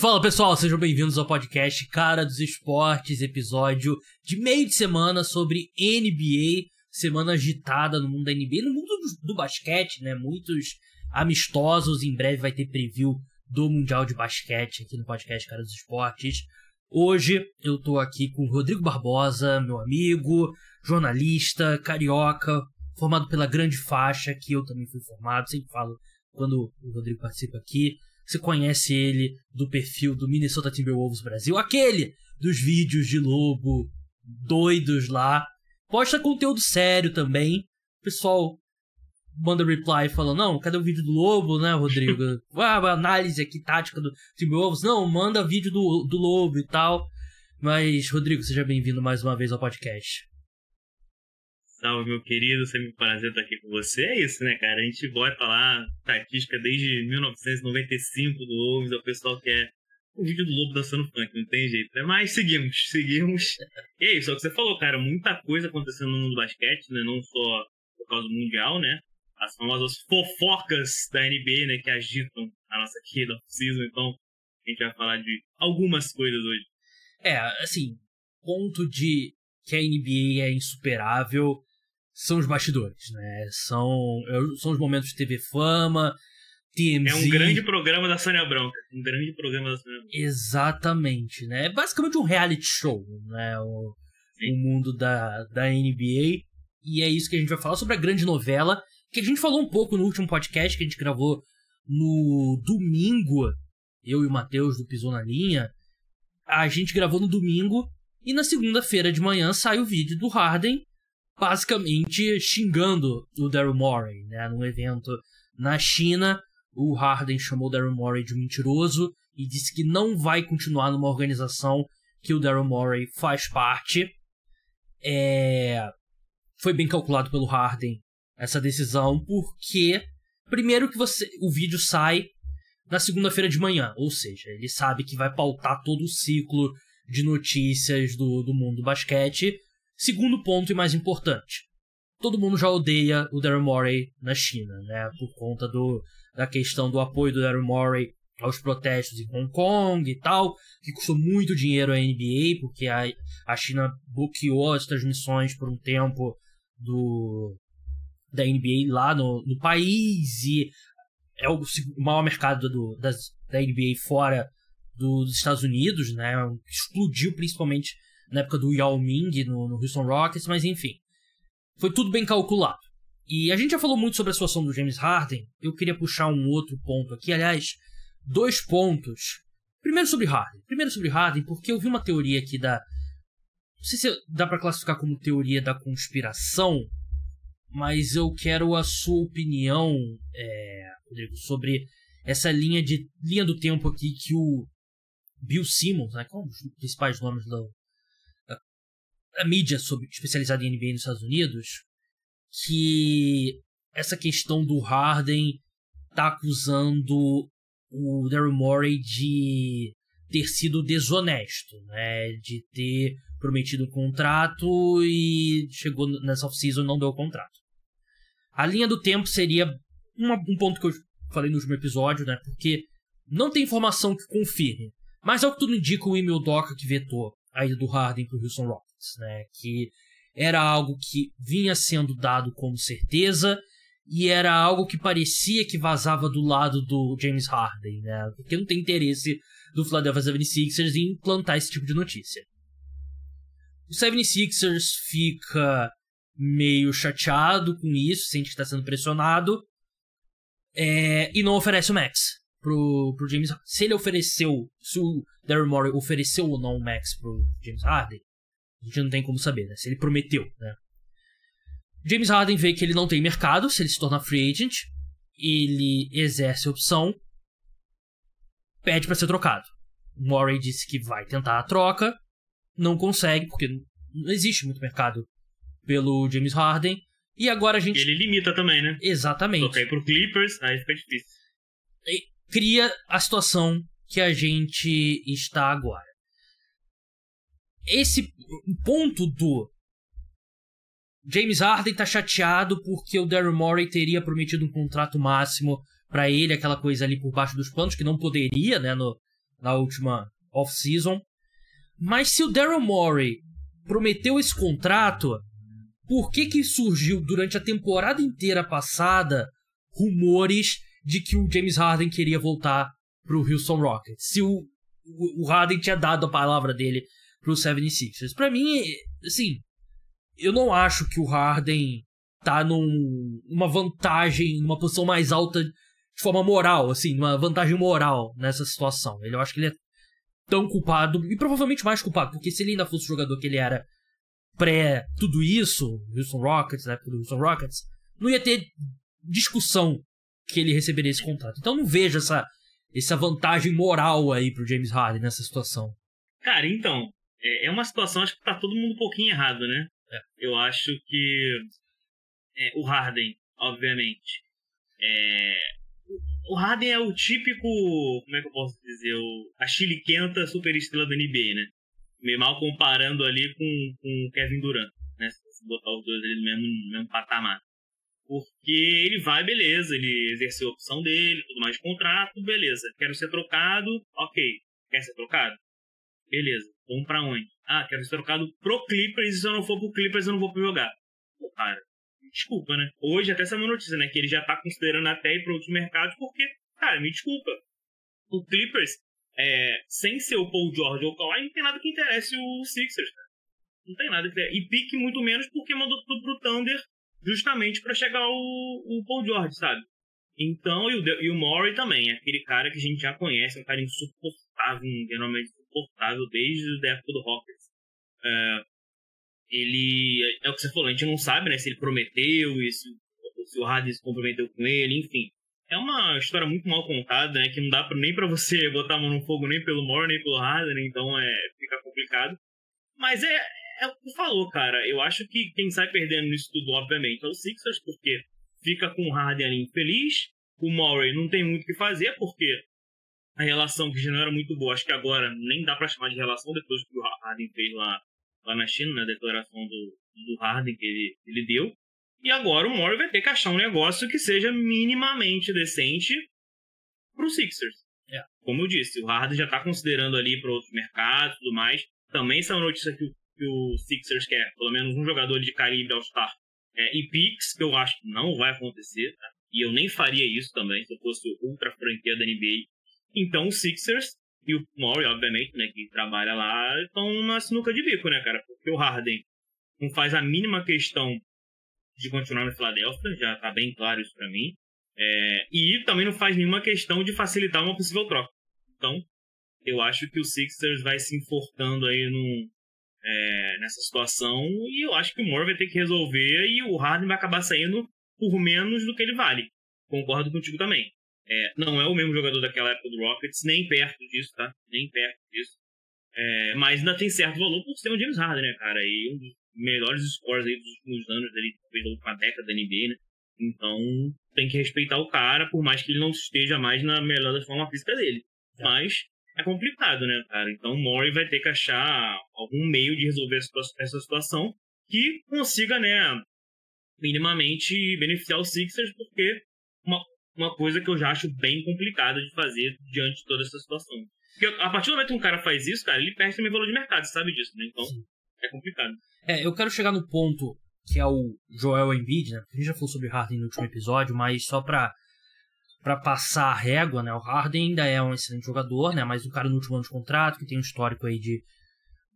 Fala pessoal, sejam bem-vindos ao podcast Cara dos Esportes, episódio de meio de semana sobre NBA, semana agitada no mundo da NBA, no mundo do, basquete, né? Muitos amistosos, em breve vai ter preview do Mundial de Basquete aqui no podcast Cara dos Esportes. Hoje eu tô aqui com o Rodrigo Barbosa, meu amigo, jornalista, carioca, formado pela grande faixa, que eu também fui formado, sempre falo quando o Rodrigo participa aqui. Você conhece ele do perfil do Minnesota Timberwolves Brasil, aquele dos vídeos de lobo doidos lá. Posta conteúdo sério também. O pessoal manda reply falando: Não, cadê o vídeo do Lobo, né, Rodrigo? ah, análise aqui tática do Timberwolves. Não, manda vídeo do, do Lobo e tal. Mas, Rodrigo, seja bem-vindo mais uma vez ao podcast. Salve, meu querido, sempre um prazer estar aqui com você. É isso, né, cara? A gente bota lá estatística desde 1995 do Wolves, é o pessoal que é o vídeo do Lobo dançando funk, não tem jeito, né? Mas seguimos, seguimos. E é isso, é o que você falou, cara, muita coisa acontecendo no mundo do basquete, né? Não só por causa do Mundial, né? As famosas fofocas da NBA, né, que agitam a nossa querida off-season, então a gente vai falar de algumas coisas hoje. É, assim, ponto de que a NBA é insuperável são os bastidores, né? São, é, são os momentos de TV Fama, TMZ. É um grande programa da Sônia Bronca. Um grande programa da Sônia Bronca. Exatamente, né? É basicamente um reality show, né? O, o mundo da, da NBA. E é isso que a gente vai falar sobre a grande novela, que a gente falou um pouco no último podcast que a gente gravou no domingo. Eu e o Matheus do Pisou na Linha. A gente gravou no domingo e na segunda-feira de manhã sai o vídeo do Harden basicamente xingando o Daryl Morey, né? Num evento na China, o Harden chamou o Daryl Morey de mentiroso e disse que não vai continuar numa organização que o Daryl Morey faz parte. É... Foi bem calculado pelo Harden essa decisão, porque primeiro que você o vídeo sai na segunda-feira de manhã, ou seja, ele sabe que vai pautar todo o ciclo de notícias do, do mundo do basquete Segundo ponto e mais importante. Todo mundo já odeia o Daryl Morey na China, né? Por conta do, da questão do apoio do Daryl Morey aos protestos em Hong Kong e tal, que custou muito dinheiro à NBA, porque a, a China bloqueou as transmissões por um tempo do da NBA lá no, no país e é o, maior mercado do, das, da NBA fora do, dos Estados Unidos, né? Explodiu principalmente na época do Yao Ming no, no Houston Rockets, mas enfim. Foi tudo bem calculado. E a gente já falou muito sobre a situação do James Harden. Eu queria puxar um outro ponto aqui. Aliás, dois pontos. Primeiro sobre Harden. Primeiro sobre Harden, porque eu vi uma teoria aqui da. Não sei se dá para classificar como teoria da conspiração, mas eu quero a sua opinião, é, Rodrigo, sobre essa linha de linha do tempo aqui que o Bill Simmons, né, qual é um dos principais nomes do, a mídia sobre, especializada em NBA nos Estados Unidos que essa questão do Harden tá acusando o Daryl Morey de ter sido desonesto, né? De ter prometido um contrato e chegou nessa off-season não deu o contrato. A linha do tempo seria uma, um ponto que eu falei no último episódio, né? Porque não tem informação que confirme. Mas ao que tudo indica, o Emil Doca que vetou a ida do Harden pro Houston Rockets né? Que era algo que vinha sendo dado como certeza e era algo que parecia que vazava do lado do James Harden, né? Porque não tem interesse do Philadelphia 76ers em implantar esse tipo de notícia. O 76ers fica meio chateado com isso, sente que está sendo pressionado é, e não oferece o Max pro, pro James Harden. Se ele ofereceu, se o Daryl Morey ofereceu ou não o Max pro James Harden, a gente não tem como saber, né? Se ele prometeu, né? James Harden vê que ele não tem mercado se ele se tornar free agent. Ele exerce a opção. Pede para ser trocado. Murray disse que vai tentar a troca. Não consegue, porque não existe muito mercado pelo James Harden. E agora a gente. Ele limita também, né? Exatamente. Toquei pro Clippers, aí fica difícil. E cria a situação que a gente está agora esse ponto do James Harden tá chateado porque o Daryl Morey teria prometido um contrato máximo para ele, aquela coisa ali por baixo dos panos, que não poderia, né, no, na última off-season. Mas se o Daryl Morey prometeu esse contrato, por que que surgiu durante a temporada inteira passada rumores de que o James Harden queria voltar pro Houston Rockets? Se o, o, Harden tinha dado a palavra dele pro 76ers. Pra mim, assim, eu não acho que o Harden tá num, numa vantagem, numa posição mais alta de forma moral, assim, uma vantagem moral nessa situação. Ele, eu acho que ele é tão culpado, e provavelmente mais culpado, porque se ele ainda fosse o jogador que ele era pré tudo isso, Houston Rockets, na época do Houston Rockets, não ia ter discussão que ele receberia esse contrato. Então não vejo essa, essa vantagem moral aí pro James Harden nessa situação. Cara, então, é, é uma situação, acho que tá todo mundo um pouquinho errado, né? É. Eu acho que é, o Harden, obviamente, é, o Harden é o típico, como é que eu posso dizer, o, a chiliquenta superestrela da NBA, né? Meio mal comparando ali com, com o Kevin Durant, né? Se botar os dois ali no mesmo, no mesmo patamar. Porque ele vai, beleza, ele exerceu a opção dele, tudo mais de contrato, beleza. Quero ser trocado, ok. Quer ser trocado? Beleza. Vamos pra onde? Ah, quero ser trocado pro Clippers e se eu não for pro Clippers eu não vou jogar. Pô, cara, desculpa, né? Hoje até essa é uma notícia, né? Que ele já tá considerando até ir para outros mercados, porque, cara, me desculpa. O Clippers, é, sem ser o Paul George ou o Kawhi, não tem nada que interesse o Sixers, cara. Não tem nada que. E pique muito menos porque mandou tudo pro Thunder justamente para chegar o, o Paul George, sabe? Então, e o, e o Murray também, é aquele cara que a gente já conhece, um cara insuportável, geralmente insuportável desde a época do Rockets. É, ele. É o que você falou, a gente não sabe, né? Se ele prometeu, e se, se o Harden se comprometeu com ele, enfim. É uma história muito mal contada, né? Que não dá pra, nem para você botar a mão no fogo nem pelo Moore, nem pelo Harden, então é, fica complicado. Mas é, é o que falou, cara. Eu acho que quem sai perdendo nisso tudo, obviamente, é o Sixers, porque fica com o Harden ali infeliz. O Murray não tem muito o que fazer, porque a relação que já não era muito boa, acho que agora nem dá para chamar de relação depois que o Harden fez lá lá na China, na declaração do, do Harden que ele, ele deu. E agora o Murray vai ter que achar um negócio que seja minimamente decente para Sixers. É. Como eu disse, o Harden já está considerando ali para outros mercados e tudo mais. Também essa é notícia que o, que o Sixers quer, pelo menos um jogador de calibre All-Star é, e Pix, que eu acho que não vai acontecer. Tá? E eu nem faria isso também se eu fosse o ultra franquia da NBA. Então o Sixers e o Murray, obviamente, né, que trabalha lá, estão na sinuca de bico, né, cara? Porque o Harden não faz a mínima questão de continuar no Philadelphia, já tá bem claro isso para mim. É, e também não faz nenhuma questão de facilitar uma possível troca. Então, eu acho que o Sixers vai se enforcando aí num, é, nessa situação e eu acho que o Moore vai ter que resolver e o Harden vai acabar saindo por menos do que ele vale. Concordo contigo também. É, não é o mesmo jogador daquela época do Rockets, nem perto disso, tá? Nem perto disso. É, mas ainda tem certo valor por ser um James Harden, né, cara? E um dos melhores scores aí dos últimos anos, ali, talvez da última década da NBA, né? Então, tem que respeitar o cara, por mais que ele não esteja mais na melhor da forma física dele. É. Mas é complicado, né, cara? Então, o Murray vai ter que achar algum meio de resolver essa situação que consiga, né, minimamente beneficiar os Sixers, porque uma, uma coisa que eu já acho bem complicada de fazer diante de toda essa situação. Porque a partir do momento que um cara faz isso, cara, ele perde também valor de mercado, você sabe disso, né? Então, Sim. é complicado. É, eu quero chegar no ponto que é o Joel Embiid, né? A gente já falou sobre Harden no último episódio, mas só pra, pra passar a régua, né? O Harden ainda é um excelente jogador, né? Mas um cara no último ano de contrato, que tem um histórico aí de,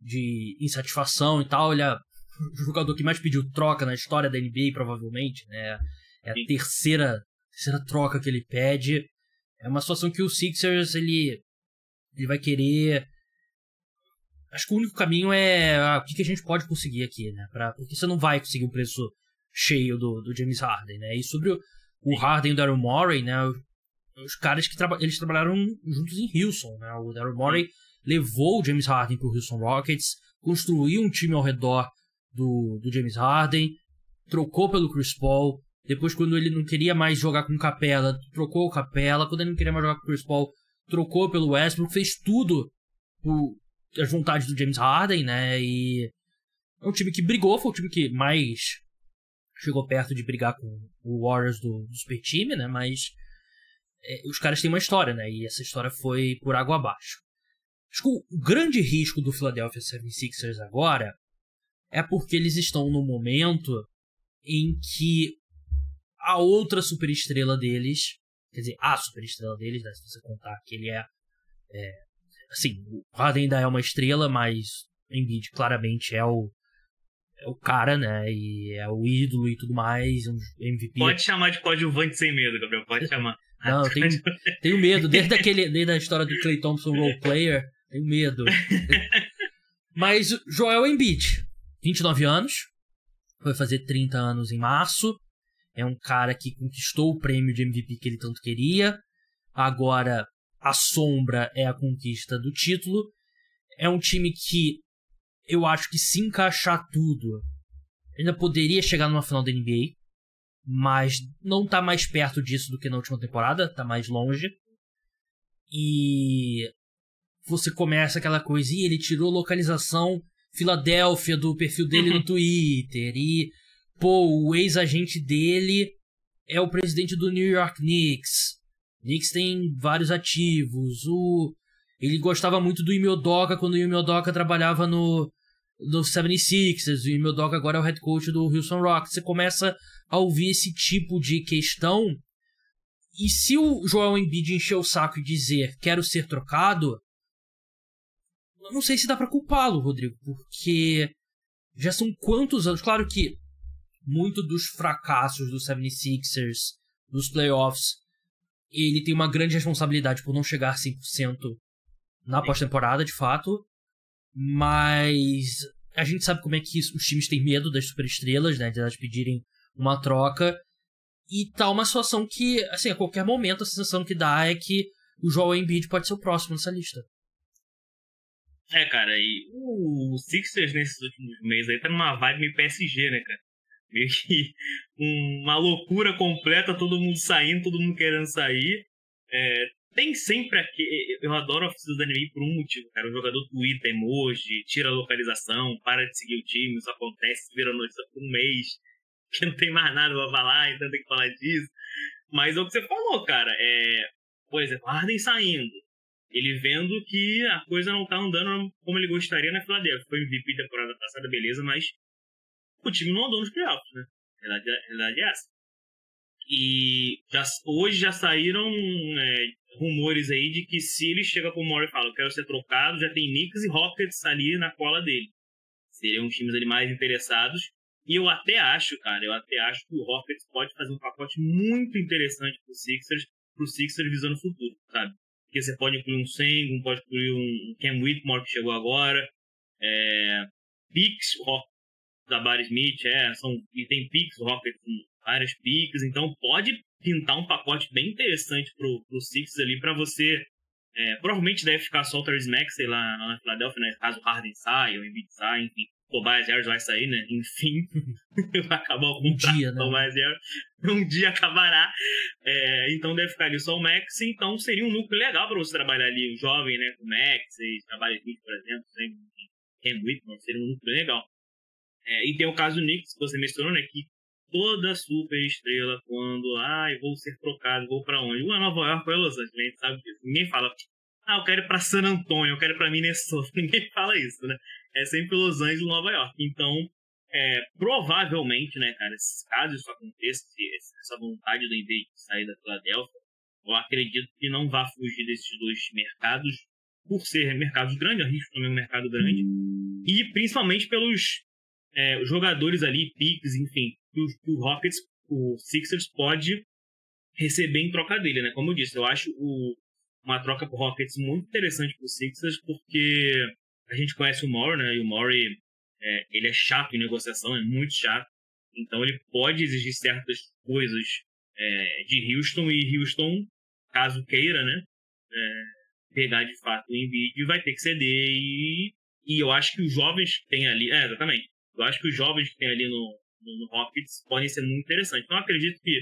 de insatisfação e tal, ele é o jogador que mais pediu troca na história da NBA, provavelmente, né? É a Sim. terceira terceira troca que ele pede. É uma situação que o Sixers ele, ele vai querer. Acho que o único caminho é ah, o que, que a gente pode conseguir aqui, né? Pra, porque você não vai conseguir um preço cheio do, do James Harden, né? E sobre o, o Harden e o Daryl Morey, né? Os caras que traba eles trabalharam juntos em Houston, né? O Daryl Morey levou o James Harden para o Houston Rockets, construiu um time ao redor do, do James Harden, trocou pelo Chris Paul, depois, quando ele não queria mais jogar com Capela, trocou o Capela. Quando ele não queria mais jogar com Chris Paul, trocou pelo Westbrook. Fez tudo por as vontades do James Harden, né? E é um time que brigou, foi o time que mais chegou perto de brigar com o Warriors do, do Super Time, né? Mas é, os caras têm uma história, né? E essa história foi por água abaixo. Acho que o grande risco do Philadelphia 76ers agora é porque eles estão no momento em que a outra superestrela deles, quer dizer, a superestrela deles, né, se você contar que ele é, é assim, o Harden ainda é uma estrela, mas Embiid claramente é o é o cara, né? E é o ídolo e tudo mais, um MVP. Pode chamar de coadjuvante sem medo, Gabriel, pode chamar. Não, eu tenho, tenho medo, desde, aquele, desde a história do Clay Thompson role player, tenho medo. Mas Joel Embiid, 29 anos, vai fazer 30 anos em março, é um cara que conquistou o prêmio de MVP que ele tanto queria. Agora a sombra é a conquista do título. É um time que eu acho que se encaixar tudo, ainda poderia chegar numa final da NBA, mas não tá mais perto disso do que na última temporada, tá mais longe. E você começa aquela coisa, e ele tirou localização Filadélfia do perfil dele no Twitter, e pô, o ex-agente dele é o presidente do New York Knicks. Knicks tem vários ativos. O ele gostava muito do Ime quando o Ime trabalhava no no 76ers. O Ime agora é o head coach do Houston Rockets. Você começa a ouvir esse tipo de questão. E se o Joel Embiid encher o saco e dizer quero ser trocado, não sei se dá para culpá-lo, Rodrigo, porque já são quantos anos? Claro que muito dos fracassos do 76ers nos playoffs, ele tem uma grande responsabilidade por não chegar 100% na pós-temporada, de fato. Mas a gente sabe como é que os times têm medo das superestrelas, né? De elas pedirem uma troca. E tá uma situação que, assim, a qualquer momento a sensação que dá é que o Joel Embiid pode ser o próximo nessa lista. É, cara, e o Sixers nesses últimos meses aí tá numa vibe meio PSG, né, cara? Meio que uma loucura completa, todo mundo saindo, todo mundo querendo sair. É, tem sempre aqui. Eu adoro a oficina do anime por um motivo, cara. O jogador twitta emoji, tira a localização, para de seguir o time, isso acontece, vira notícia por um mês, que não tem mais nada pra falar, então tem que falar disso. Mas é o que você falou, cara. É, por exemplo, Harden saindo. Ele vendo que a coisa não tá andando como ele gostaria na Philadelphia. Foi MVP da temporada passada, beleza, mas o time não andou nos playoffs, né? A a verdade é essa. E já, hoje já saíram é, rumores aí de que se ele chega pro Murray e fala, eu quero ser trocado, já tem Knicks e Rockets ali na cola dele. Seriam os times ali mais interessados. E eu até acho, cara, eu até acho que o Rockets pode fazer um pacote muito interessante pro Sixers, pro Sixers visando o futuro, sabe? Porque você pode incluir um Sengun, pode incluir um Cam Whitmore que chegou agora, é, Pix, da Bar Smith, é, são, e tem Pix, Rockets com várias Pix, então pode pintar um pacote bem interessante pro, pro Six ali para você. É, provavelmente deve ficar só o Therese sei lá, na Philadelphia, né? Caso o Harden saia, o Embiid saia, enfim. Tobias Harris vai sair, né? Enfim, vai acabar o um dia, né? Tobias Harris um dia acabará. É, então deve ficar ali só o Max. Então seria um núcleo legal para você trabalhar ali, o jovem, né? Com o Max, trabalha Smith, por exemplo, sempre. Ken Whitman, seria um núcleo legal. É, e tem o caso do Knicks, que você mencionou, né? Que toda super estrela quando, ah, vou ser trocado, vou para onde? Uma Nova York ou é Los Angeles, sabe disso. Ninguém fala, ah, eu quero ir pra San Antonio, eu quero ir pra Minnesota. Ninguém fala isso, né? É sempre Los Angeles ou Nova York. Então, é, provavelmente, né, cara, caso isso aconteça, essa vontade do Embiid de sair da Filadélfia, eu acredito que não vá fugir desses dois mercados, por ser mercados grandes, risco também um mercado grande, e principalmente pelos é, jogadores ali, piques, enfim, que o, que o Rockets, o Sixers pode receber em troca dele, né? Como eu disse, eu acho o, uma troca pro Rockets muito interessante pro Sixers, porque a gente conhece o Maury, né? E o Maury, é, ele é chato em negociação, é muito chato. Então ele pode exigir certas coisas é, de Houston e Houston, caso queira, né? É, pegar de fato o Embiid, vai ter que ceder e, e eu acho que os jovens que tem ali, é, exatamente, eu acho que os jovens que tem ali no, no, no Rockets podem ser muito interessantes. Então, acredito que.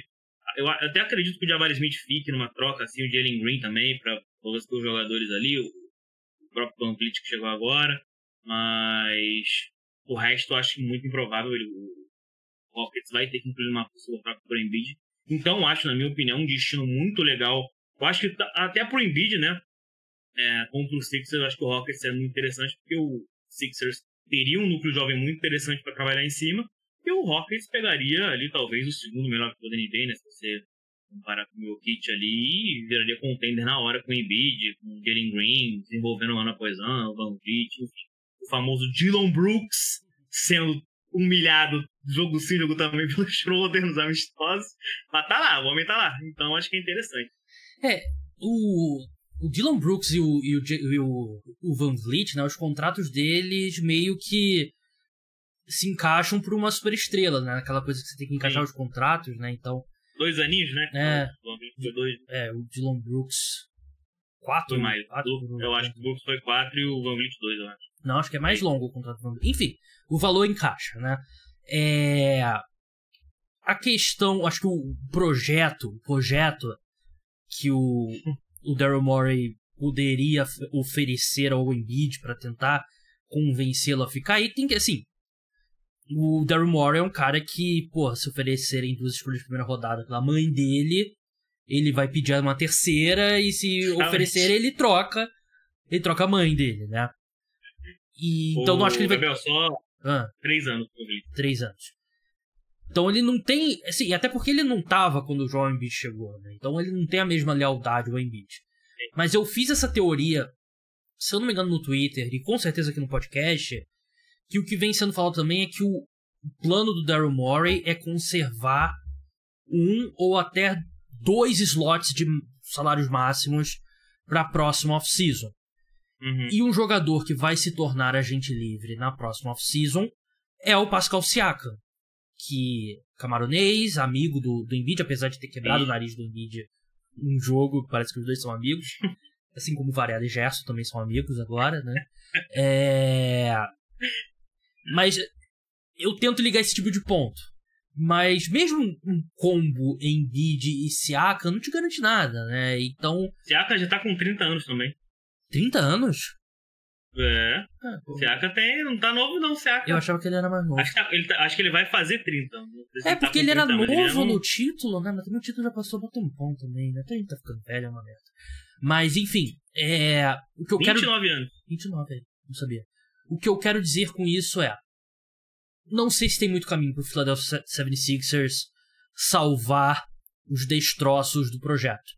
Eu até acredito que o Jabari Smith fique numa troca, assim, o Jalen Green também, para os jogadores ali, o, o próprio Van que chegou agora, mas o resto eu acho muito improvável. o Rockets vai ter que incluir uma pessoa troca por Embiid. Então, acho, na minha opinião, um destino muito legal. Eu acho que até pro Embiid, né? é, contra o Sixers, eu acho que o Rockets é muito interessante, porque o Sixers teria um núcleo jovem muito interessante para trabalhar em cima, e o Rockets pegaria ali talvez o segundo melhor que da NBA, né? Se você comparar com o meu kit ali, e viraria contender na hora com o Embiid, com o Jalen Green, desenvolvendo ano após ano, o Van Vliet, enfim. O famoso Dylan Brooks sendo humilhado jogo sim, jogo também pelo Schroeder nos amistosos. Mas tá lá, o homem tá lá. Então acho que é interessante. É, o, o Dylan Brooks e o, e o, e o, o Van Vliet, né, os contratos deles meio que se encaixam para uma superestrela, né? Aquela coisa que você tem que encaixar Sim. os contratos, né? Então. Dois aninhos, né? É. O, dois. é, o Dylan Brooks. Quatro? Foi mais. Quatro, eu acho que o Brooks foi quatro e o Van Vliet dois, eu acho. Não, acho que é mais longo o contrato do Van Vliet. Enfim, o valor encaixa, né? É. A questão, acho que o projeto, o projeto que o, o Daryl Morey poderia oferecer ao Embiid para tentar convencê-lo a ficar aí tem que assim o Daryl Morey é um cara que, pô, se oferecerem duas escolhas de primeira rodada pela mãe dele, ele vai pedir uma terceira e se oferecer ele troca, ele troca a mãe dele, né? E, então não acho que ele vai. Gabriel, só ah, três anos. Três anos. Então ele não tem. Assim, até porque ele não tava quando o João Embiid chegou, né? Então ele não tem a mesma lealdade ao Embiid. Mas eu fiz essa teoria, se eu não me engano, no Twitter, e com certeza aqui no podcast, que o que vem sendo falado também é que o plano do Daryl Morey é conservar um ou até dois slots de salários máximos para a próxima off-season. Uhum. E um jogador que vai se tornar agente livre na próxima off-season é o Pascal Siakam, que camaronês, amigo do, do Embiid, apesar de ter quebrado o nariz do Embiid em jogo, parece que os dois são amigos. assim como Varela e Gerson também são amigos agora, né? É... Mas eu tento ligar esse tipo de ponto. Mas mesmo um combo em bid e Siaka não te garante nada, né? Então. Siaka já tá com 30 anos também. 30 anos? É. Ah, Siaka tem. Não tá novo, não, Siaka. Eu achava que ele era mais novo. Acho que, tá, ele, tá, acho que ele vai fazer 30. É, porque ele, tá ele era novo ele é no título, né? Mas também o título já passou por um tempão também, né? Até gente tá ficando velho, é uma merda. Mas, enfim, é. O que eu 29 quero... anos. 29, é. Não sabia. O que eu quero dizer com isso é não sei se tem muito caminho pro Philadelphia 76ers salvar os destroços do projeto.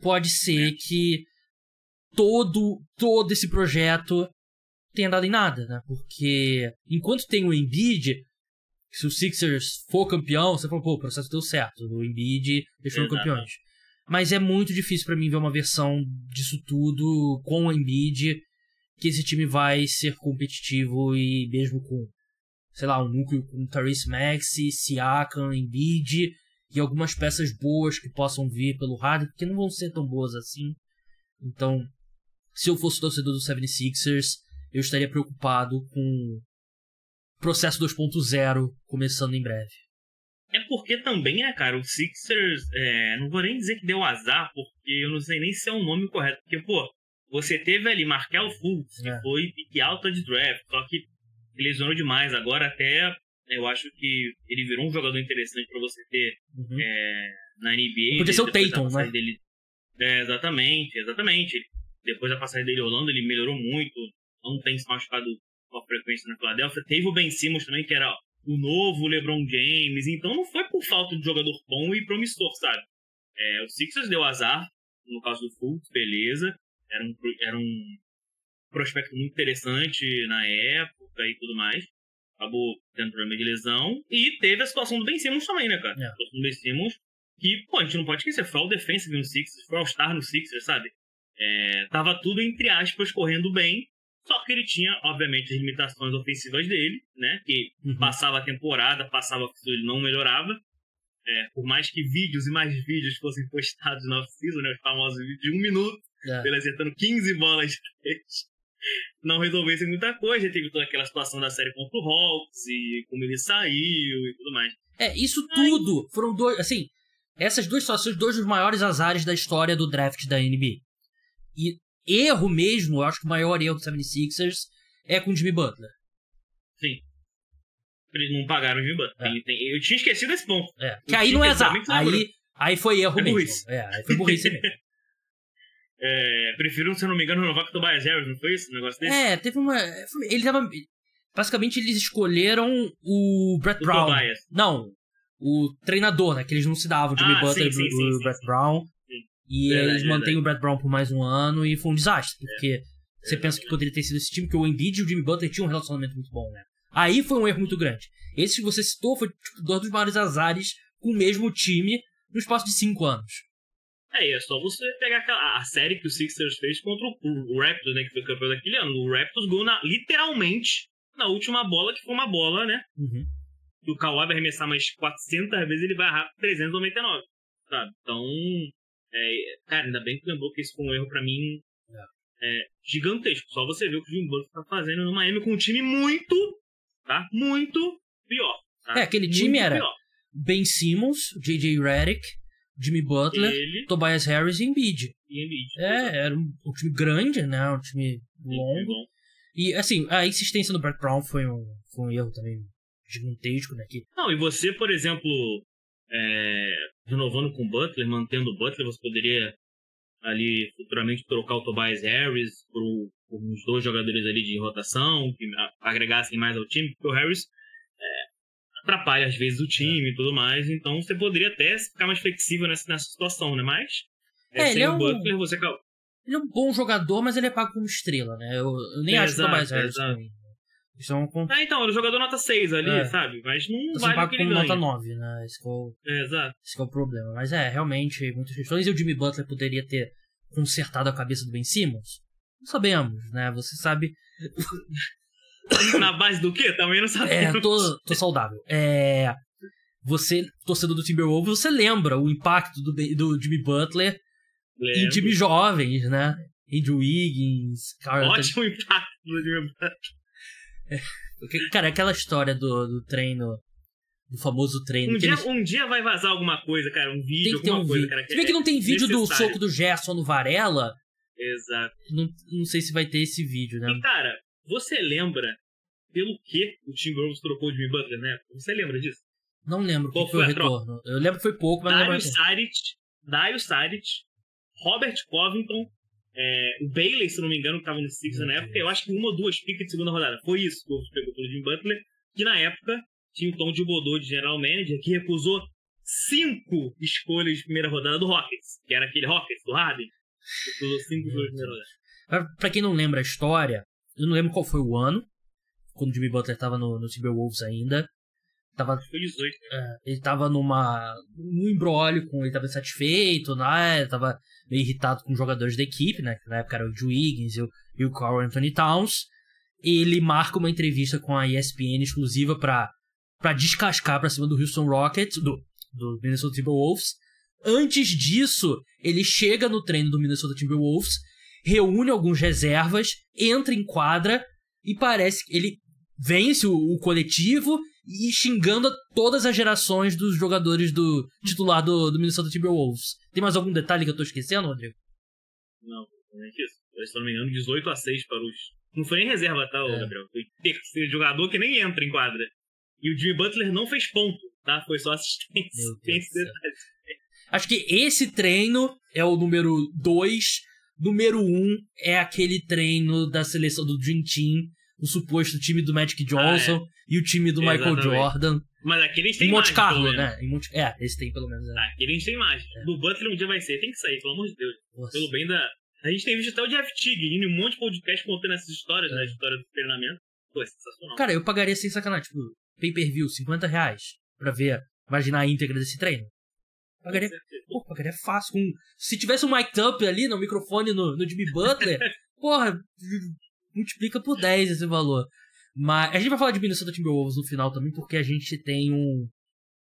Pode ser é. que todo todo esse projeto tenha dado em nada, né? Porque enquanto tem o Embiid, se o Sixers for campeão, você fala, pô, o processo deu certo, o Embiid deixou campeões. Mas é muito difícil para mim ver uma versão disso tudo com o Embiid que esse time vai ser competitivo e mesmo com sei lá, um núcleo com Therese Maxi, Siakam, Embiid e algumas peças boas que possam vir pelo Harden, que não vão ser tão boas assim. Então, se eu fosse torcedor do 76ers, eu estaria preocupado com o processo 2.0 começando em breve. É porque também, é, cara, o Sixers, é, não vou nem dizer que deu azar, porque eu não sei nem se é o nome correto. Porque, pô, você teve ali Markel Fultz, que é. foi pique alta de draft, só que ele lesionou demais. Agora até eu acho que ele virou um jogador interessante para você ter uhum. é, na NBA. Podia ser o Tatum, né? Dele... É, exatamente, exatamente. Depois da passagem dele Orlando, ele melhorou muito. Não tem se machucado com a frequência na Philadelphia. Teve o Ben Simmons também, que era o novo LeBron James. Então não foi por falta de jogador bom e promissor, sabe? É, o Sixers deu azar, no caso do Fultz, beleza. Era um, era um prospecto muito interessante na época e tudo mais. Acabou tendo problema de lesão. E teve a situação do Ben Simmons também, né, cara? É. A situação do Ben Simmons, que, pô, a gente não pode esquecer, foi o defensive no Sixers, foi o All-Star no Sixers, sabe? É, tava tudo, entre aspas, correndo bem. Só que ele tinha, obviamente, as limitações ofensivas dele, né? Que uhum. passava a temporada, passava ele não melhorava. É, por mais que vídeos e mais vídeos fossem postados na off-season, né? Os famosos vídeos de um minuto, é. ele acertando 15 bolas de não resolvesse muita coisa. Teve toda aquela situação da série contra o Hawks e como ele saiu e tudo mais. É, isso tudo foram dois. Assim, essas duas situações, dois dos maiores azares da história do draft da NBA. E erro mesmo, eu acho que o maior erro do 76ers é com o Jimmy Butler. Sim. Eles não pagaram o Jimmy Butler. É. Eu tinha esquecido desse ponto. É. Que aí não é azar. Aí, aí foi erro é mesmo. É, aí foi burrice mesmo. é, preferiram, se eu não me engano, renovar com o Tobias Harris, não foi isso? Um negócio desse? É, teve uma. Ele tava. Basicamente, eles escolheram o Brett O Brown. Tobias. Não, o treinador, né? Que eles não se davam, o Jimmy Ah, Butler e o Brett sim. Brown. E Verdade, eles mantêm verdade. o Brett Brown por mais um ano e foi um desastre, porque você Exatamente. pensa que poderia ter sido esse time, que o Embiid e o Jimmy Butler tinham um relacionamento muito bom, né? Aí foi um erro muito grande. Esse que você citou foi tipo, dois dos maiores azares com o mesmo time no espaço de cinco anos. É, é só você pegar aquela, a série que o Sixers fez contra o, o Raptors, né? Que foi campeão daquele ano. O Raptors ganhou na- literalmente na última bola, que foi uma bola, né? Uhum. que o Kawhi vai arremessar mais 400 vezes, ele vai errar 399, sabe? Então, é, cara, ainda bem que lembrou que esse foi um erro pra mim é, gigantesco. Só você ver o que o Jim Butler tá fazendo no Miami com um time muito, tá? Muito pior. Tá? É, aquele Muito time era pior. Ben Simmons, J.J. Redick, Jimmy Butler, Ele Tobias Harris e Embiid. e Embiid. É, era um, um time grande, né? Um time longo. E, assim, a insistência no Brett Brown foi um, foi um erro também gigantesco, né? Que, Não, e você, por exemplo, é, renovando com o Butler, mantendo o Butler, você poderia ali futuramente trocar o Tobias Harris por, por uns dois jogadores ali de rotação, que agregassem mais ao time, porque o Harris é, atrapalha às vezes o time e tudo mais, então você poderia até ficar mais flexível nessa, nessa situação, né? Mas É, sem ele é o um- Butler, você ele é um bom jogador, mas ele é pago como estrela, né? Eu, eu nem É, acho que o Tobias exato, Harris exato. é Ah, então, ele é o jogador nota 6 ali, É. sabe? Mas não sendo vale o que ele ganha. nota 9, né? Esse que é o, É, exato. esse que é o problema. Mas é, realmente, muitas questões. E o Jimmy Butler poderia ter consertado a cabeça do Ben Simmons? Não sabemos, né? Você sabe. Na base do quê? Também não É, sabemos. tô, tô saudável. É. Você, torcedor do Timberwolves, você lembra o impacto do, do Jimmy Butler em Lembro. times jovens, né? Andrew Wiggins, Carl Anthony- Ótimo impacto do Jimmy Butler. Porque, Cara, aquela história do, do treino, do famoso treino. Um dia, eles- um dia vai vazar alguma coisa, cara. Um vídeo, tem que ter alguma um coisa, vídeo. cara. Se bem que não tem vídeo do necessário. soco do Gerson no Varela, Exato. não, não sei se vai ter esse vídeo, né? E, cara, você lembra pelo que o Timberwolves trocou o Jimmy Butler, né? Você lembra disso? Não lembro Qual foi o foi troca? retorno. Eu lembro que foi pouco, mas não lembro. Dario Saric, Dario Saric, Robert Covington, é, o Bailey, se não me engano, que tava no Meu na Deus. época. Eu acho que uma ou duas picas de segunda rodada. Foi isso que o Wolves pegou pelo Jimmy Butler, que na época tinha o Tom de Bodô de general manager, que recusou cinco escolhas de primeira rodada do Rockets, que era aquele Rockets do Harden. Recusou cinco escolhas de primeira rodada. Pra, quem não lembra a história, eu não lembro qual foi o ano, quando o Jimmy Butler tava no, no Timberwolves ainda. Tava, Foi 18. é, ele tava numa. num embrólio com. Ele tava insatisfeito, né? Tava meio irritado com os jogadores da equipe, né? Que na época era o Andrew Wiggins e o, e o Carl Anthony Towns. Ele marca uma entrevista com a ESPN exclusiva pra, pra descascar pra cima do Houston Rockets, do, do Minnesota Timberwolves. Antes disso, ele chega no treino do Minnesota Timberwolves, reúne alguns reservas, entra em quadra e parece que ele vence o, o coletivo e xingando todas as gerações dos jogadores do titular do, do Minnesota Timberwolves. Tem mais algum detalhe que eu tô esquecendo, Rodrigo? Não, não é isso. Eu, Se não me engano, 18 a 6 para os. Não foi nem reserva, tá, É. Gabriel? Foi terceiro jogador que nem entra em quadra. E o Jimmy Butler não fez ponto, tá? Foi só assistência. Acho que esse treino é o número 2. Número 1 um é aquele treino da seleção do Dream Team, o suposto time do Magic Johnson e o time do Michael Exatamente. Jordan. Mas aquele a gente Em Monte Carlo, né? Em Monte... É, esse tem pelo menos. É. Tá, aquele a gente tem imagem. Do Butler um dia vai ser. Tem que sair, pelo amor de Deus. Nossa. Pelo bem da. A gente tem visto até o Jeff Tigg em um monte de podcast contando essas histórias, É. né? A história do treinamento. Pô, é sensacional. Cara, eu pagaria sem sacanagem, tipo, pay per view, 50 reais pra ver, imaginar a íntegra desse treino. Pagaria, pô, pagaria fácil. Com... Se tivesse um mic up ali no microfone no, no Jimmy Butler, porra, multiplica por 10 esse valor. Mas a gente vai falar de Minnesota Timberwolves no final também, porque a gente tem um.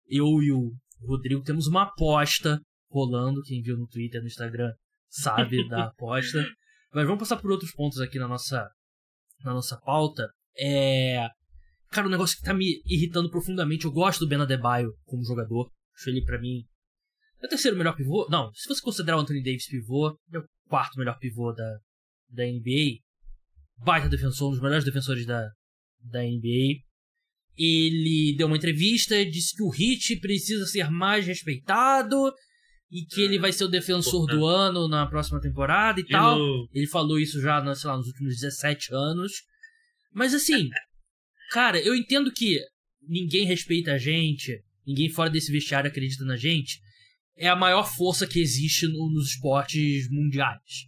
Eu e o Rodrigo temos uma aposta rolando. Quem viu no Twitter, no Instagram, sabe da aposta. Mas vamos passar por outros pontos aqui na nossa, na nossa pauta. É. Cara, um negócio que tá me irritando profundamente. Eu gosto do Ben Adebayo como jogador. Acho ele, pra mim, é o terceiro melhor pivô. Não, se você considerar o Anthony Davis pivô, ele é o quarto melhor pivô da, da NBA. Baita defensor, um dos melhores defensores da, da NBA. Ele deu uma entrevista, disse que o Hit precisa ser mais respeitado, e que ele vai ser o defensor do ano na próxima temporada e De tal. novo. Ele falou isso já, na- sei lá, nos últimos 17 anos. Mas assim, cara, eu entendo que ninguém respeita a gente, ninguém fora desse vestiário acredita na gente. É a maior força que existe no- nos esportes mundiais.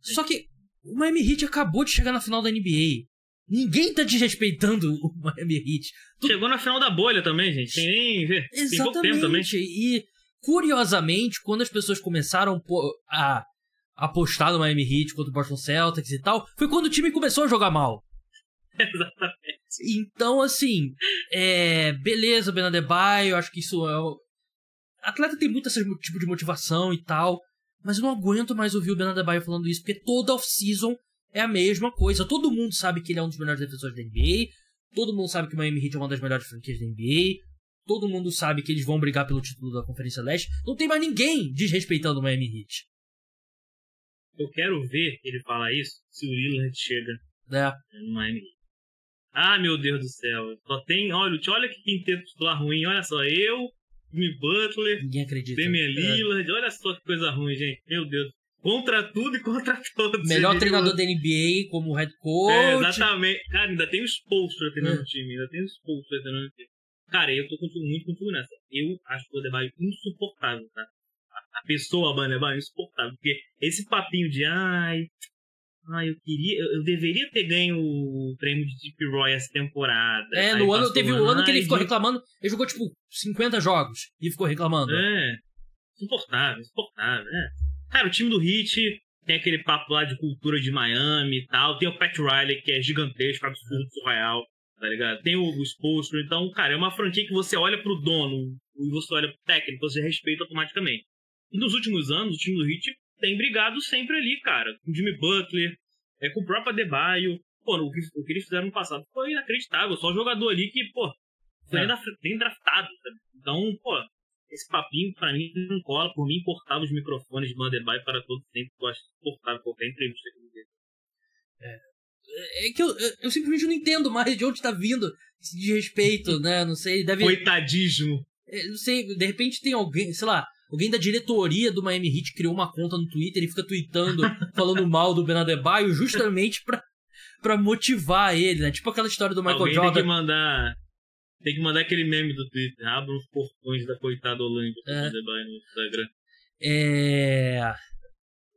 Só que o Miami Heat acabou de chegar na final da NBA. Ninguém tá desrespeitando o Miami Heat. Chegou na final da bolha também, gente. Tem nem. Tem pouco tempo também. Exatamente. E, curiosamente, quando as pessoas começaram a apostar no Miami Heat contra o Boston Celtics e tal, foi quando o time começou a jogar mal. Exatamente. Então, assim, é, beleza, Ben Adebayo, acho que isso é... o- Atleta tem muito esse tipo de motivação e tal, mas eu não aguento mais ouvir o Adebayo falando isso, porque toda off-season é a mesma coisa. Todo mundo sabe que ele é um dos melhores defensores da NBA, todo mundo sabe que o Miami Heat é uma das melhores franquias da NBA, todo mundo sabe que eles vão brigar pelo título da Conferência Leste. Não tem mais ninguém desrespeitando o Miami Heat. Eu quero ver ele falar isso se o Lillard chega Né? no Miami. Heat. Ah, meu Deus do céu. Só tem. Olha, olha que quinteto titular ruim. Olha só, eu, Jimmy Butler, Ninguém acredita. Damian É. Lillard. Olha só que coisa ruim, gente. Meu Deus. Contra tudo e contra todos. Melhor treinador da NBA como head É, coach. exatamente. Cara, ainda tem os Spolstra treinando É. o time. Ainda tem os Spolstra treinando o time. Cara, eu tô contigo, muito contigo nessa. Eu acho o Adebayo insuportável, tá? A, a pessoa, Adebayo, é insuportável. Porque esse papinho de, ai... Ai, eu queria... Eu, eu deveria ter ganho o prêmio de Deep Roy essa temporada. É, no ano, teve o um ano que ele ficou reclamando. Ele jogou, tipo, 50 jogos e ficou reclamando. É. Insuportável, insuportável, é. Cara, o time do Heat tem aquele papo lá de cultura de Miami e tal. Tem o Pat Riley, que é gigantesco, absurdo, surreal, tá ligado? Tem o, Spolstra. Então, cara, é uma franquia que você olha pro dono e você olha pro técnico, você respeita automaticamente. E nos últimos anos, o time do Heat tem brigado sempre ali, cara. Com o Jimmy Butler, é, com o próprio Adebayo. Pô, o que, o que eles fizeram no passado foi inacreditável. Só jogador ali que, pô, foi É. nem, draftado? Então, pô, esse papinho pra mim não cola. Por mim, importava os microfones de Banderby para todo sempre. Eu acho insuportável qualquer entrevista que ele dê. É que eu, eu, eu simplesmente não entendo mais de onde tá vindo esse desrespeito, né? Não sei, deve. Coitadismo. é, Não sei, de repente tem alguém, sei lá, alguém da diretoria do Miami Heat criou uma conta no Twitter e fica tweetando, falando mal do Ben Adebayo justamente pra, pra motivar ele, né? Tipo aquela história do Michael Alguém Jordan. tem que mandar. Tem que mandar aquele meme do Twitter. Abra os portões da coitada Holândia pro É. No Instagram. É.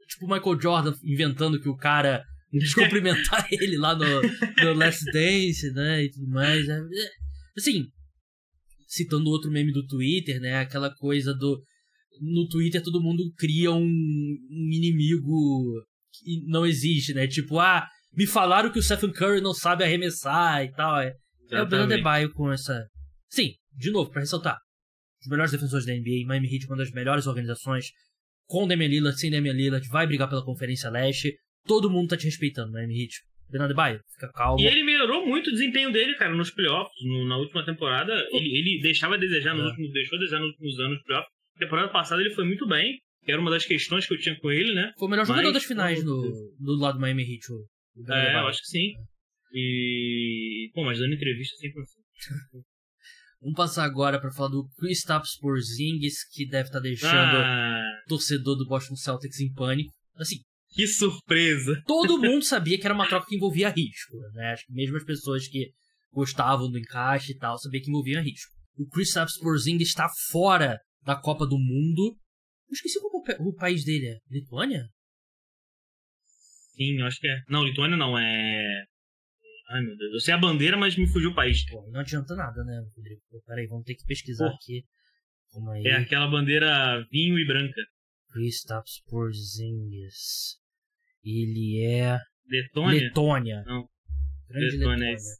Tipo o Michael Jordan inventando que o cara quis cumprimentar ele lá no, no Last Dance, né? E tudo mais. É, é, Assim, citando outro meme do Twitter, né? Aquela coisa do. No Twitter todo mundo cria um, um inimigo que não existe, né? Tipo, ah, me falaram que o Stephen Curry não sabe arremessar e tal. É, é o Exatamente. Adebayo com essa. Sim, de novo, pra ressaltar. Os melhores defensores da NBA, Miami Heat, uma das melhores organizações, com Damian Lillard, sem Damian Lillard, vai brigar pela Conferência Leste. Todo mundo tá te respeitando, Miami Heat. Ben Adebayo, fica calmo. E ele melhorou muito o desempenho dele, cara, nos playoffs. No- na última temporada, ele, ele deixava a desejar nos É. últimos, deixou a desejar nos últimos anos nos playoffs. Temporada passada ele foi muito bem, era uma das questões que eu tinha com ele, né? Foi o melhor jogador Mas, das finais no, do lado do Miami Heat, o, É, eu acho que sim. E. Pô, mas dando entrevista sempre assim. Vamos passar agora pra falar do Kristaps Porzingis, que deve estar deixando Ah, o torcedor do Boston Celtics em pânico. Assim, que surpresa! todo mundo sabia que era uma troca que envolvia risco, né? Acho que mesmo as pessoas que gostavam do encaixe e tal, sabiam que envolvia risco. O Kristaps Porzingis está fora da Copa do Mundo. Eu esqueci qual o pa- o país dele é. Lituânia? Sim, eu acho que é. Não, Lituânia não, é. Ai meu Deus, eu sei a bandeira, mas me fugiu o país. Pô, não adianta nada, né, Rodrigo? Peraí, vamos ter que pesquisar Pô. aqui. Calma aí. É aquela bandeira vinho e branca. Kristaps Porzingis. Ele é... Letônia? Letônia. Não. Grande Letônia, é Letônia.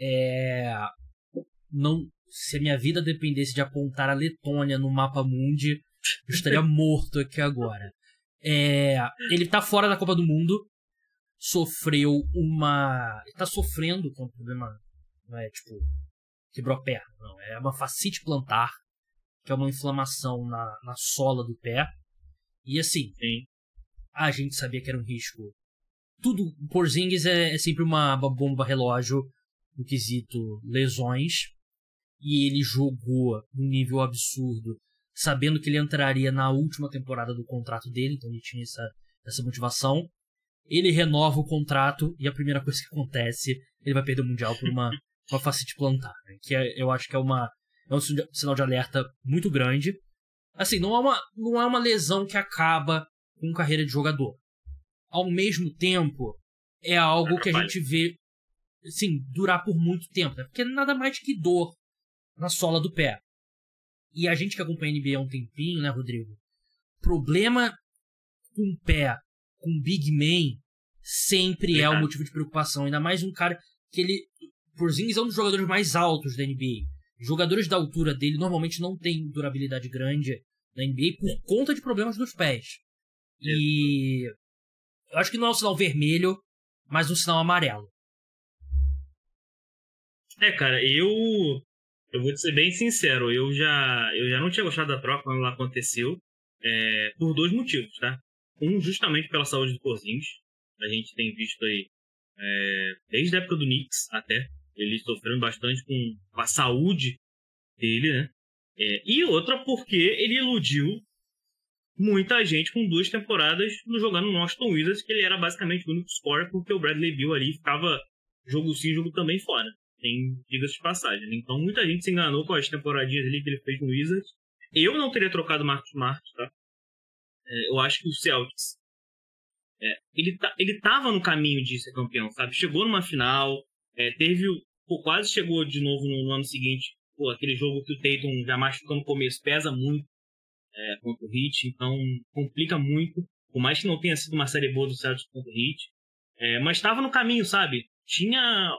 É... Não... Se a minha vida dependesse de apontar a Letônia no mapa mundi, eu estaria morto aqui agora. É... Ele tá fora da Copa do Mundo. Sofreu uma... Ele tá sofrendo com um problema... Não é, tipo... Quebrou a perna. Não, é uma fascite plantar. Que é uma inflamação na, na sola do pé. E assim, Sim. a gente sabia que era um risco. Tudo, o Porzingis é, é sempre uma bomba relógio no quesito lesões. E ele jogou num nível absurdo, sabendo que ele entraria na última temporada do contrato dele, então ele tinha essa, essa motivação. Ele renova o contrato e a primeira coisa que acontece, ele vai perder o Mundial por uma, uma facite plantar, né? que é, eu acho que é, uma, é um sinal de alerta muito grande. Assim, não é uma, não é uma lesão que acaba com carreira de jogador. Ao mesmo tempo, é algo que a gente vê assim, durar por muito tempo, né? Porque é nada mais que dor na sola do pé. E a gente que acompanha a NBA há um tempinho, né, Rodrigo? Problema com o pé, com big man, sempre é um motivo de preocupação. Ainda mais um cara que ele. Porzingis é um dos jogadores mais altos da NBA. Jogadores da altura dele normalmente não têm durabilidade grande na NBA por conta de problemas nos pés. E eu acho que não é um sinal vermelho, mas um sinal amarelo. É, cara, eu eu vou te ser bem sincero, eu já eu já não tinha gostado da troca quando ela aconteceu, é, por dois motivos, tá? Um, justamente pela saúde do Porzingis. A gente tem visto aí, é, desde a época do Knicks até, ele sofrendo bastante com a saúde dele, né? É, e outra porque ele iludiu muita gente com duas temporadas no jogando no Austin Wizards, que ele era basicamente o único scorer, porque o Bradley Bill ali ficava jogo sim, jogo também fora. Tem diga de passagem. Então muita gente se enganou com as temporadinhas ali que ele fez no Wizards. Eu não teria trocado o Marcos Smart, tá? É, eu acho que o Celtics é, ele, tá, ele tava no caminho de ser campeão, sabe? Chegou numa final, é, teve. Pô, quase chegou de novo no, no, ano seguinte. Pô, aquele jogo que o Tatum já machucou no começo pesa muito é, contra o Heat, então complica muito. Por mais que não tenha sido uma série boa do Celtics contra o Heat. É, mas estava no caminho, sabe? Tinha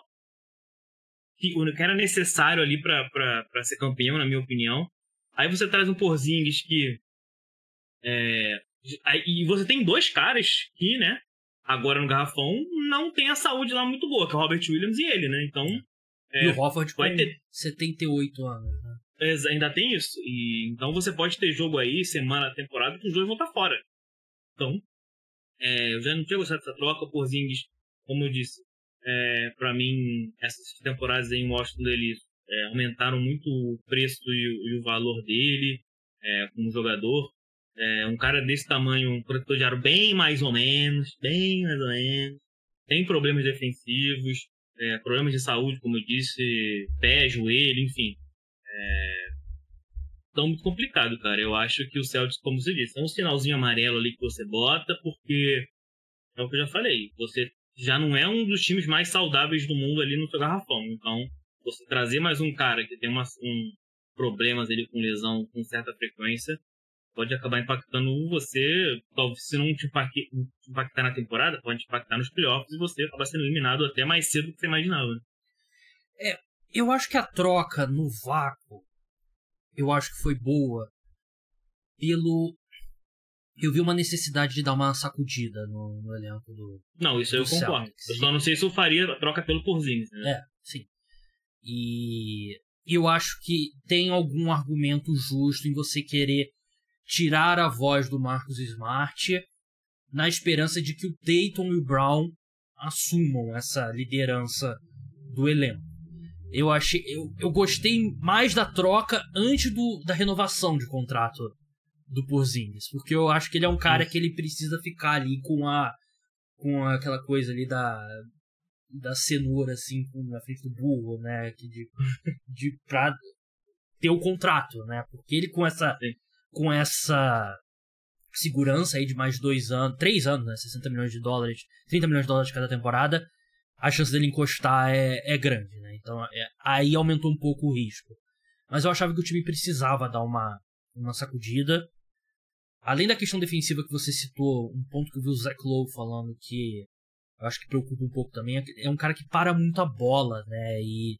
o que era necessário ali para ser campeão, na minha opinião. Aí você traz um Porzingis que é, e você tem dois caras que, né, agora no garrafão, não tem a saúde lá muito boa, que é o Robert Williams e ele, né? Então. É, e o Hofford com ter... 78 anos, né? É, ainda tem isso. E, então você pode ter jogo aí, semana, temporada, que os dois vão estar fora. Então, é, eu já não tinha gostado dessa troca. O Porzingis, como eu disse, é, para mim, essas temporadas em Washington, eles é, aumentaram muito o preço e, e o valor dele é, como jogador. É, um cara desse tamanho, um protetor de aro bem mais ou menos, bem mais ou menos. Tem problemas defensivos, é, problemas de saúde, como eu disse, pé, joelho, enfim. É... Então, muito complicado, cara. Eu acho que o Celtics, como você disse, é um sinalzinho amarelo ali que você bota, porque é o que eu já falei. Você já não é um dos times mais saudáveis do mundo ali no seu garrafão. Então, você trazer mais um cara que tem uma, um, problemas ali com lesão com certa frequência, pode acabar impactando você, talvez se não te impactar na temporada, pode impactar nos playoffs e você acaba sendo eliminado até mais cedo do que você imaginava. É, eu acho que a troca no vácuo, eu acho que foi boa pelo eu vi uma necessidade de dar uma sacudida no, no elenco do. Não, isso do eu concordo. Eu só não sei se eu faria a troca pelo Porzingis, né? É, sim. E eu acho que tem algum argumento justo em você querer tirar a voz do Marcos Smart na esperança de que o Dayton e o Brown assumam essa liderança do elenco. Eu achei, eu, eu gostei mais da troca antes do, da renovação de contrato do Porzingis, porque eu acho que ele é um cara que ele precisa ficar ali com a com aquela coisa ali da da cenoura assim na frente do burro, né, que de de pra ter o contrato, né? Porque ele com essa Sim com essa segurança aí de mais dois anos, três anos, né? 60 milhões de dólares, 30 milhões de dólares cada temporada, a chance dele encostar é, é grande, né? Então é, aí aumentou um pouco o risco. Mas eu achava que o time precisava dar uma, uma sacudida. Além da questão defensiva que você citou, um ponto que eu vi o Zach Lowe falando que eu acho que preocupa um pouco também, é um cara que para muito a bola, né? E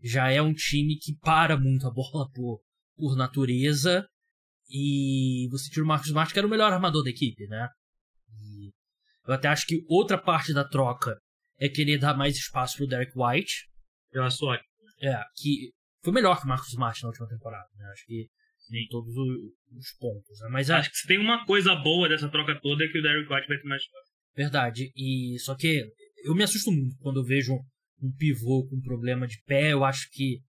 já é um time que para muito a bola por, por natureza. E você tira o Marcos Smart, que era o melhor armador da equipe, né? E eu até acho que outra parte da troca é querer dar mais espaço pro Derek White. Eu acho ótimo. É, que foi melhor que o Marcos Smart na última temporada, né? Acho que em todos os pontos, né? Mas acho que se tem uma coisa boa dessa troca toda é que o Derek White vai ter mais espaço. Verdade. E só que eu me assusto muito quando eu vejo um pivô com problema de pé. Eu acho que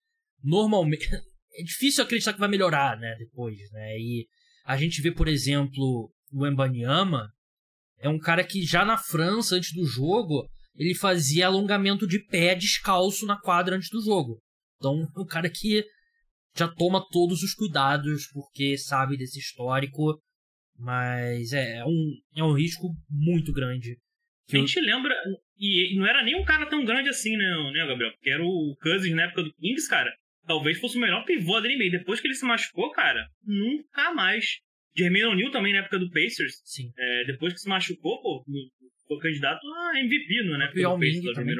normalmente é difícil acreditar que vai melhorar, né, depois, né? E a gente vê, por exemplo, o Embanyama, é um cara que já na França, antes do jogo, ele fazia alongamento de pé descalço na quadra antes do jogo. Então, é um cara que já toma todos os cuidados, porque sabe desse histórico, mas é, é um, é um risco muito grande. a gente eu... lembra, e não era nem um cara tão grande assim, né, né Gabriel? Porque era o Cousins na época do Kings, cara. Talvez fosse o melhor pivô da NBA. Depois que ele se machucou, cara, nunca mais. Jermaine O'Neal também na época do Pacers. Sim. É, depois que se machucou, pô, foi candidato a MVP, não é? O Yao Ming também.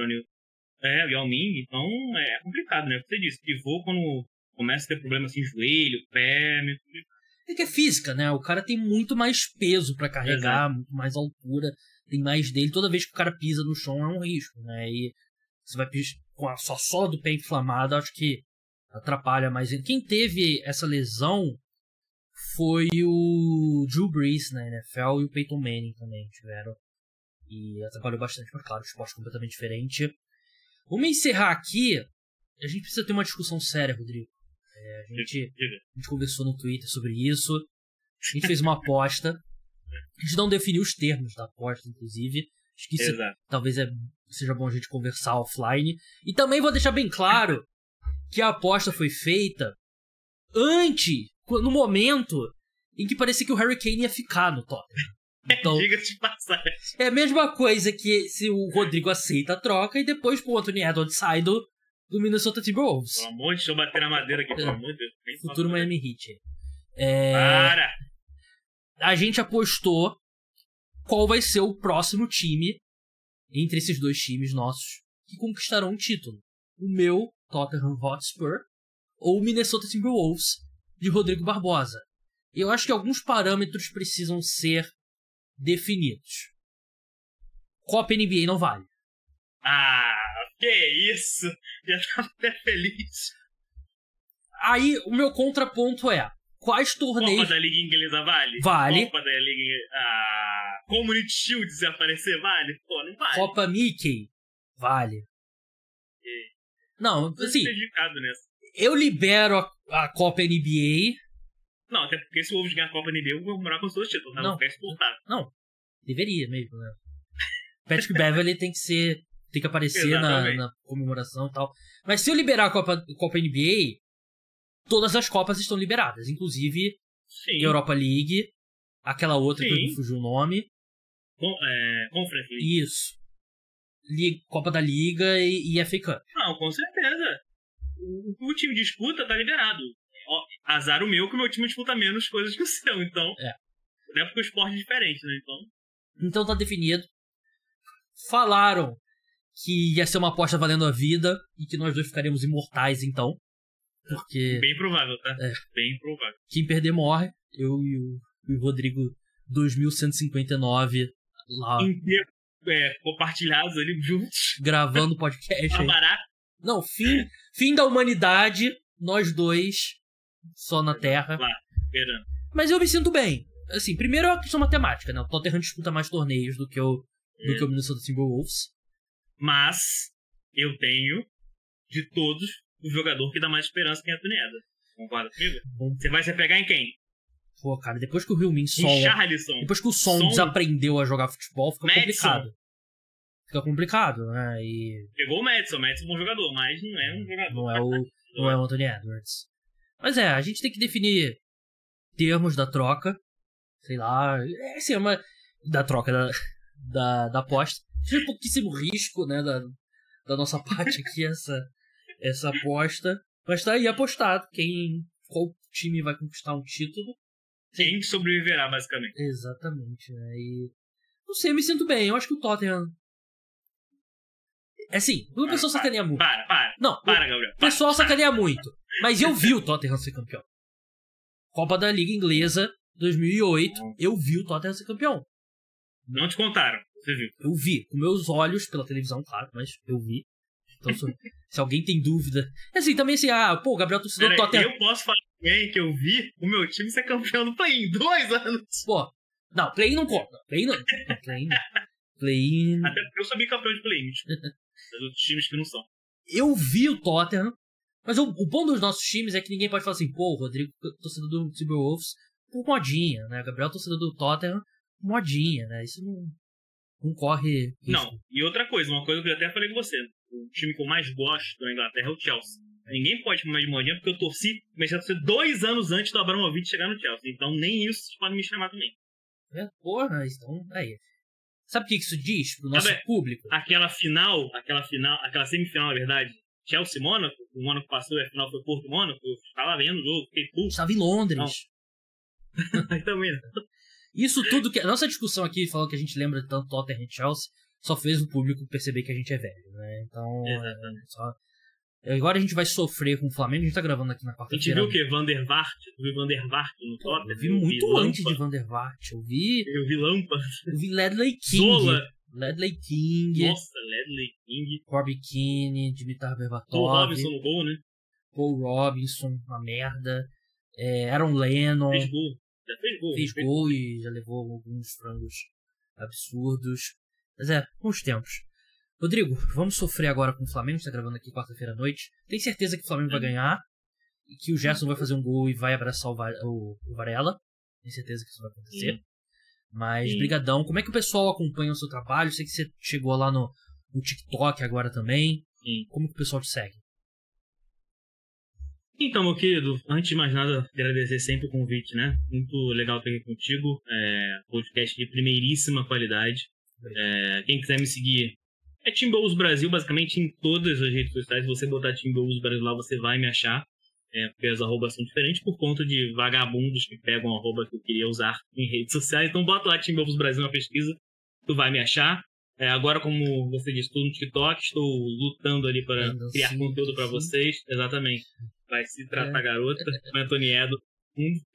É, o Yao Ming. Então é complicado, né? Você disse, pivô quando começa a ter problema assim, joelho, pé, meio complicado. É que é física, né? O cara tem muito mais peso para carregar, Exato. muito mais altura, tem mais dele. Toda vez que o cara pisa no chão é um risco, né? E você vai pisar com a sua sola do pé inflamada, acho que atrapalha mais. Quem teve essa lesão foi o Drew Brees na NFL e o Peyton Manning também tiveram. E atrapalhou bastante, mas claro, esporte completamente diferente. Vamos encerrar aqui. A gente precisa ter uma discussão séria, Rodrigo. É, a, gente, a gente conversou no Twitter sobre isso. A gente fez uma aposta. A gente não definiu os termos da aposta, inclusive. Acho que isso talvez é, seja bom a gente conversar offline. E também vou deixar bem claro que a aposta foi feita antes, no momento em que parecia que o Harry Kane ia ficar no Tottenham. Então, Diga-se passagem. É a mesma coisa que se o Rodrigo aceita a troca e depois o Anthony Edwards sai do, do Minnesota Timberwolves. Pelo amor de Deus, eu bater na madeira aqui, pelo amor de Deus. Futuro Miami Heat. É... Para! A gente apostou qual vai ser o próximo time entre esses dois times nossos que conquistarão um título. O meu, Tottenham Hotspur, ou Minnesota Timberwolves, de Rodrigo Barbosa. Eu acho que alguns parâmetros precisam ser definidos. Copa NBA não vale. Ah, que isso! Já tava até feliz. Aí o meu contraponto é: quais torneios. Copa da Liga Inglesa vale? Vale. Copa da Liga. Ah, Community Shield se aparecer vale? Pô, não vale. Copa Mickey? Vale. Não, assim. Eu libero a, a Copa NBA não, até porque se o Wolves ganhar a Copa NBA, eu vou morar com os dois títulos, né? Não, ficar exportado. Não, deveria mesmo, né? Patrick Beverly tem que ser. Tem que aparecer na, na, comemoração e tal. Mas se eu liberar a Copa, Copa NBA, todas as Copas estão liberadas. Inclusive Sim. Europa League, aquela outra Sim. que me fugiu o nome. É, Conference League. Isso. Liga, Copa da Liga e, e FA Cup. Não, com certeza. O, o time disputa tá liberado azar o meu que o meu time disputa menos coisas que o seu, então. É. Não é porque o esporte é diferente, né? Então. Então tá definido. Falaram que ia ser uma aposta valendo a vida e que nós dois ficaríamos imortais, então. Porque. Bem provável, tá? É. Bem provável. Quem perder morre. Eu e o, e o Rodrigo 2159 lá. É, compartilhados ali juntos. Gravando podcast. Não, fim, fim da humanidade, nós dois só na Terra. Lá, esperando. Mas eu me sinto bem. Assim, primeiro é uma questão matemática, né? O Tottenham disputa mais torneios do que o, é. do que o Minnesota Timberwolves. Mas eu tenho, de todos, o jogador que dá mais esperança que é Anthony Edwards. Concorda comigo? Você vai se pegar em quem? Pô, cara, depois que o Rio Min Sol. Charlison. Depois que o Som, Som desaprendeu a jogar futebol, fica Madison. complicado. Fica complicado, né? E... Pegou o Madison, o Madison é um bom jogador, mas não é um jogador. Não é o, não é o Anthony Edwards. Mas é, a gente tem que definir termos da troca. Sei lá. É assim, é uma. Da troca da, da, da aposta. Tem pouquíssimo risco, né? Da, da nossa parte aqui, essa, essa aposta. Mas tá aí apostado. Quem. Qual time vai conquistar um título. Quem sobreviverá, basicamente. Exatamente, né? E. Não sei, eu me sinto bem. Eu acho que o Tottenham é assim, o pessoal sacaneia muito. Para, para. Não, para, Gabriel. O pessoal sacaneia muito. Mas eu vi o Tottenham ser campeão. Copa da Liga Inglesa 2008, eu vi o Tottenham ser campeão. Não te contaram, você viu? Eu vi, com meus olhos, pela televisão, claro, mas eu vi. Então, se, alguém tem dúvida. É assim, também assim, ah, pô, o Gabriel torcedor do Tottenham. Eu posso falar bem que eu vi o meu time ser campeão no play em dois anos. Pô, não, play não conta. Play não. Play não. Play Até porque eu sabia campeão de play, Os outros times que não são. Eu vi o Tottenham Mas o, o, bom dos nossos times é que ninguém pode falar assim, pô, o Rodrigo, torcedor do Timberwolves, por modinha, né? Gabriel, torcedor do Tottenham, modinha, né? Isso não, não corre. Risco. Não, e outra coisa, uma coisa que eu até falei com você: o time que eu mais gosto da Inglaterra é o Chelsea. Ninguém pode chamar de modinha porque eu torci, comecei a torcer dois anos antes do Abramovich chegar no Chelsea. Então nem isso vocês podem me chamar também. É, porra, então, aí. Sabe o que isso diz pro nosso Sabe, público? Aquela final, aquela final, aquela semifinal, na verdade, Chelsea Mônaco, o Mônaco passou e a final foi Porto Mônaco, eu estava vendo o jogo, fiquei puto. Estava em Londres. Também não. Isso tudo que. A nossa discussão aqui falou que a gente lembra tanto Tottenham e Chelsea, só fez o público perceber que a gente é velho, né? Então. Exatamente. É, só... Agora a gente vai sofrer com o Flamengo, a gente tá gravando aqui na quarta-feira. A gente viu o quê? Vandervart? Tu viu Vandervart no Tottenham? Eu vi muito vi antes de Vandervart. Eu vi. Eu vi Lampa. Eu vi Ledley King. Zola. Ledley King. Nossa, Ledley King. Corby Keane, Dimitar Berbatov. Paul Robinson no gol, né? Paul Robinson, uma merda. É, Aaron Lennon. Fez gol. Já fez gol. Fez gol e já levou alguns frangos absurdos. Mas é, bons tempos. Rodrigo, vamos sofrer agora com o Flamengo, está gravando aqui quarta-feira à noite. Tem certeza que o Flamengo vai ganhar e que o Gerson vai fazer um gol e vai abraçar o, o, o Varela. Tem certeza que isso vai acontecer. Sim. Mas, Sim. brigadão. Como é que o pessoal acompanha o seu trabalho? Sei que você chegou lá no, no TikTok agora também. Sim. Como que o pessoal te segue? Então, meu querido, antes de mais nada, agradecer sempre o convite, né? Muito legal estar aqui contigo. É, podcast de primeiríssima qualidade. É, quem quiser me seguir é Timberwolves Brasil, basicamente em todas as redes sociais. Se você botar Timberwolves Brasil lá, você vai me achar. É, porque as arrobas são diferentes por conta de vagabundos que pegam a arroba que eu queria usar em redes sociais. Então bota lá Timberwolves Brasil na pesquisa, tu vai me achar. É, agora, como você disse, estou no TikTok, estou lutando ali para criar sim, conteúdo para vocês. Exatamente vai se tratar é. garota, Antoniedo.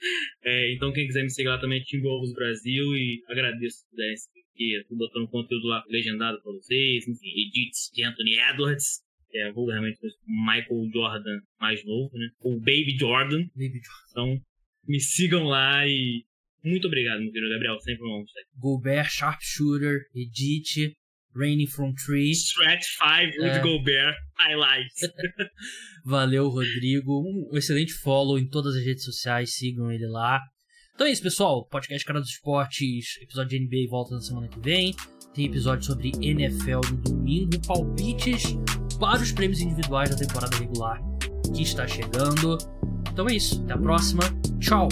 É, então quem quiser me seguir lá também é Brasil e agradeço se pudesse, porque eu tô botando conteúdo lá legendado pra vocês, enfim, edits de Anthony Edwards, que é vulgarmente Michael Jordan mais novo, né? Ou Baby Jordan. Baby Jordan. Então me sigam lá e muito obrigado, meu querido Gabriel, sempre um honra. Gobert Sharpshooter, edit, Raining from Tree. Stretch 5 with é. Gobert Highlights. Valeu, Rodrigo. Um excelente follow em todas as redes sociais. Sigam ele lá. Então é isso, pessoal. Podcast Cara dos Esportes, episódio de NBA volta na semana que vem. Tem episódio sobre NFL no domingo. Palpites para os prêmios individuais da temporada regular que está chegando. Então é isso. Até a próxima. Tchau.